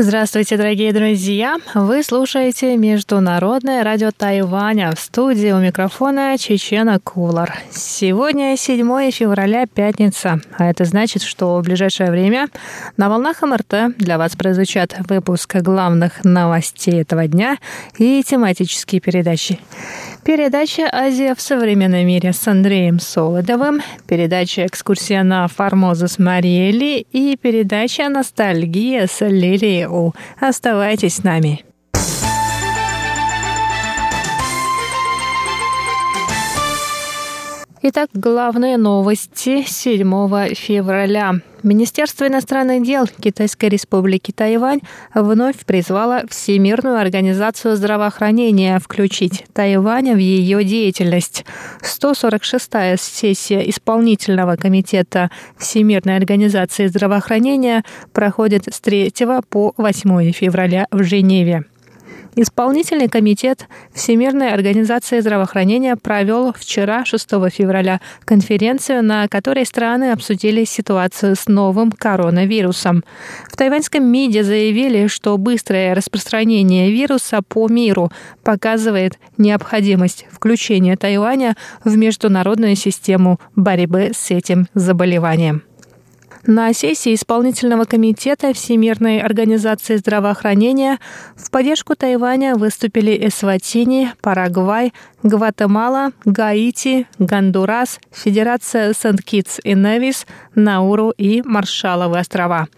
Здравствуйте, дорогие друзья! Вы слушаете Международное радио Тайваня. В студии у микрофона Чечена Кулар. Сегодня 7 февраля, пятница. А это значит, что в ближайшее время на волнах МРТ для вас прозвучат выпуск главных новостей этого дня и тематические передачи. Передача «Азия в современном мире» с Андреем Солодовым, передача «Экскурсия на Формозу» с Мариэлли и передача «Ностальгия» с Лилией У. Оставайтесь с нами. Итак, главные новости 7 февраля. Министерство иностранных дел Китайской республики Тайвань вновь призвало Всемирную организацию здравоохранения включить Тайвань в ее деятельность. 146-я сессия исполнительного комитета Всемирной организации здравоохранения проходит с 3 по 8 февраля в Женеве. Исполнительный комитет Всемирной организации здравоохранения провел вчера, 6 февраля, конференцию, на которой страны обсудили ситуацию с новым коронавирусом. В тайваньском МИДе заявили, что быстрое распространение вируса по миру показывает необходимость включения Тайваня в международную систему борьбы с этим заболеванием. На сессии исполнительного комитета Всемирной организации здравоохранения в поддержку Тайваня выступили Эсватини, Парагвай, Гватемала, Гаити, Гондурас, Федерация Сент-Китс и Невис, Науру и Маршалловы острова.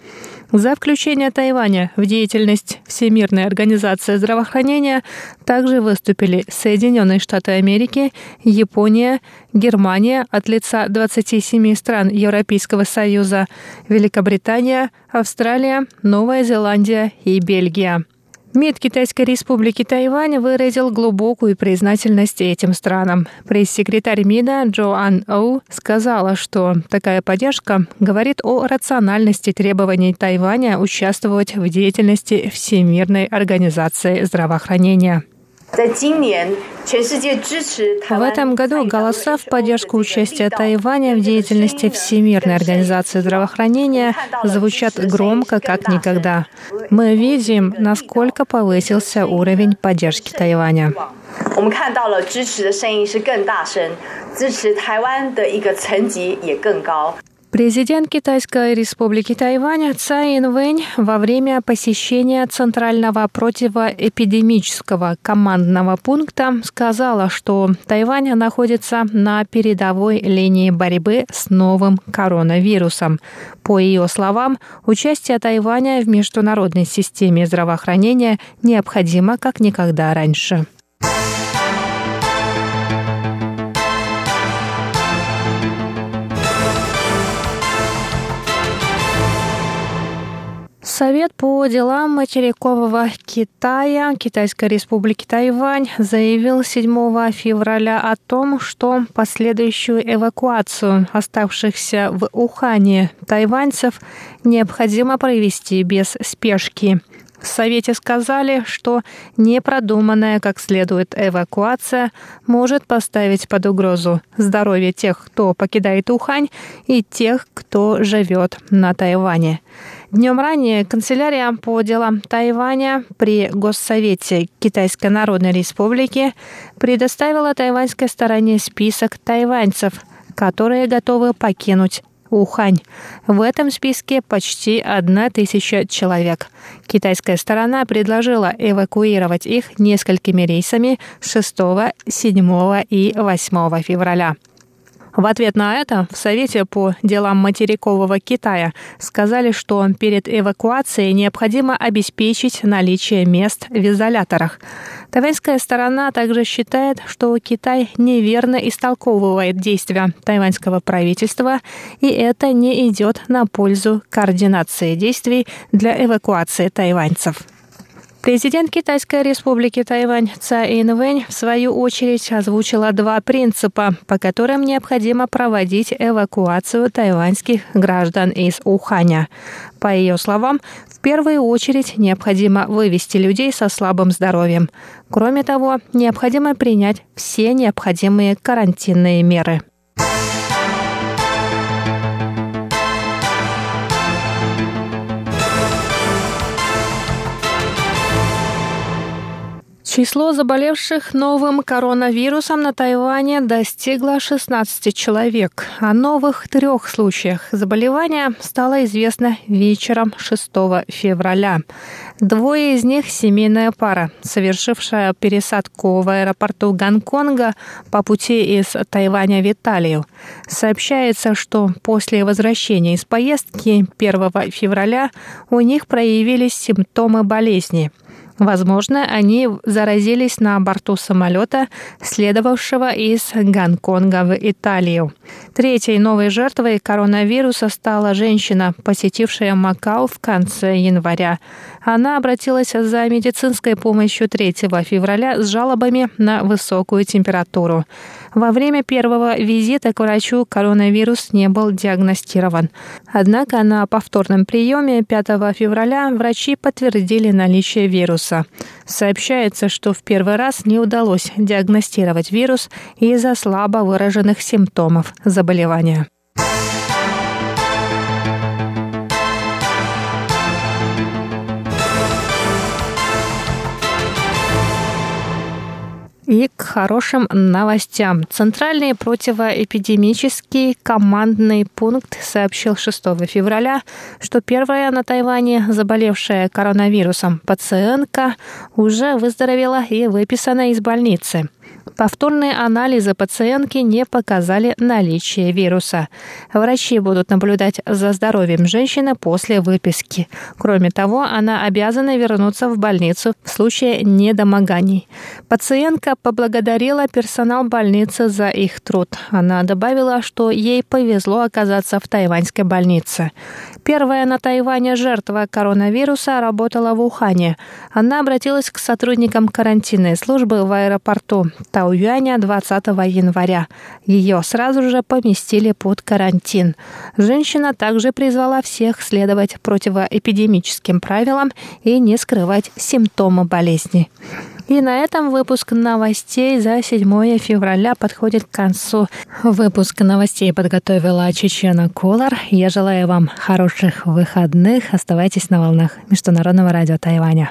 За включение Тайваня в деятельность Всемирной организации здравоохранения также выступили Соединенные Штаты Америки, Япония, Германия от лица 27 стран Европейского Союза, Великобритания, Австралия, Новая Зеландия и Бельгия. МИД Китайской республики Тайвань выразил глубокую признательность этим странам. Пресс-секретарь МИДа Джоан Оу сказала, что такая поддержка говорит о рациональности требований Тайваня участвовать в деятельности Всемирной организации здравоохранения. В этом году голоса в поддержку участия Тайваня в деятельности Всемирной организации здравоохранения звучат громко, как никогда. Мы видим, насколько повысился уровень поддержки Тайваня. Президент Китайской республики Тайвань Цай Инвэнь во время посещения Центрального противоэпидемического командного пункта сказала, что Тайвань находится на передовой линии борьбы с новым коронавирусом. По ее словам, участие Тайваня в международной системе здравоохранения необходимо как никогда раньше. Совет по делам материкового Китая Китайской республики Тайвань заявил 7 февраля о том, что последующую эвакуацию оставшихся в Ухане тайваньцев необходимо провести без спешки. В Совете сказали, что непродуманная как следует эвакуация может поставить под угрозу здоровье тех, кто покидает Ухань, и тех, кто живет на Тайване. Днем ранее канцелярия по делам Тайваня при Госсовете Китайской Народной Республики предоставила тайваньской стороне список тайваньцев, которые готовы покинуть Ухань. В этом списке почти одна тысяча человек. Китайская сторона предложила эвакуировать их несколькими рейсами 6, 7 и 8 февраля. В ответ на это в Совете по делам материкового Китая сказали, что перед эвакуацией необходимо обеспечить наличие мест в изоляторах. Тайваньская сторона также считает, что Китай неверно истолковывает действия тайваньского правительства, и это не идет на пользу координации действий для эвакуации тайваньцев. Президент Китайской республики Тайвань Цай Инвэнь в свою очередь озвучила два принципа, по которым необходимо проводить эвакуацию тайваньских граждан из Уханя. По ее словам, в первую очередь необходимо вывести людей со слабым здоровьем. Кроме того, необходимо принять все необходимые карантинные меры. Число заболевших новым коронавирусом на Тайване достигло 16 человек. О новых трех случаях заболевания стало известно вечером 6 февраля. Двое из них – семейная пара, совершившая пересадку в аэропорту Гонконга по пути из Тайваня в Италию. Сообщается, что после возвращения из поездки 1 февраля у них проявились симптомы болезни – Возможно, они заразились на борту самолета, следовавшего из Гонконга в Италию. Третьей новой жертвой коронавируса стала женщина, посетившая Макао в конце января. Она обратилась за медицинской помощью 3 февраля с жалобами на высокую температуру. Во время первого визита к врачу коронавирус не был диагностирован. Однако на повторном приеме 5 февраля врачи подтвердили наличие вируса. Сообщается, что в первый раз не удалось диагностировать вирус из-за слабо выраженных симптомов заболевания. И к хорошим новостям. Центральный противоэпидемический командный пункт сообщил 6 февраля, что первая на Тайване заболевшая коронавирусом пациентка уже выздоровела и выписана из больницы. Повторные анализы пациентки не показали наличие вируса. Врачи будут наблюдать за здоровьем женщины после выписки. Кроме того, она обязана вернуться в больницу в случае недомоганий. Пациентка поблагодарила персонал больницы за их труд. Она добавила, что ей повезло оказаться в тайваньской больнице. Первая на Тайване жертва коронавируса работала в Ухане. Она обратилась к сотрудникам карантинной службы в аэропорту Тауюаня 20 января. Ее сразу же поместили под карантин. Женщина также призвала всех следовать противоэпидемическим правилам и не скрывать симптомы болезни. И на этом выпуск новостей за 7 февраля подходит к концу. Выпуск новостей подготовила Чечена Колор. Я желаю вам хороших выходных. Оставайтесь на волнах Международного радио Тайваня.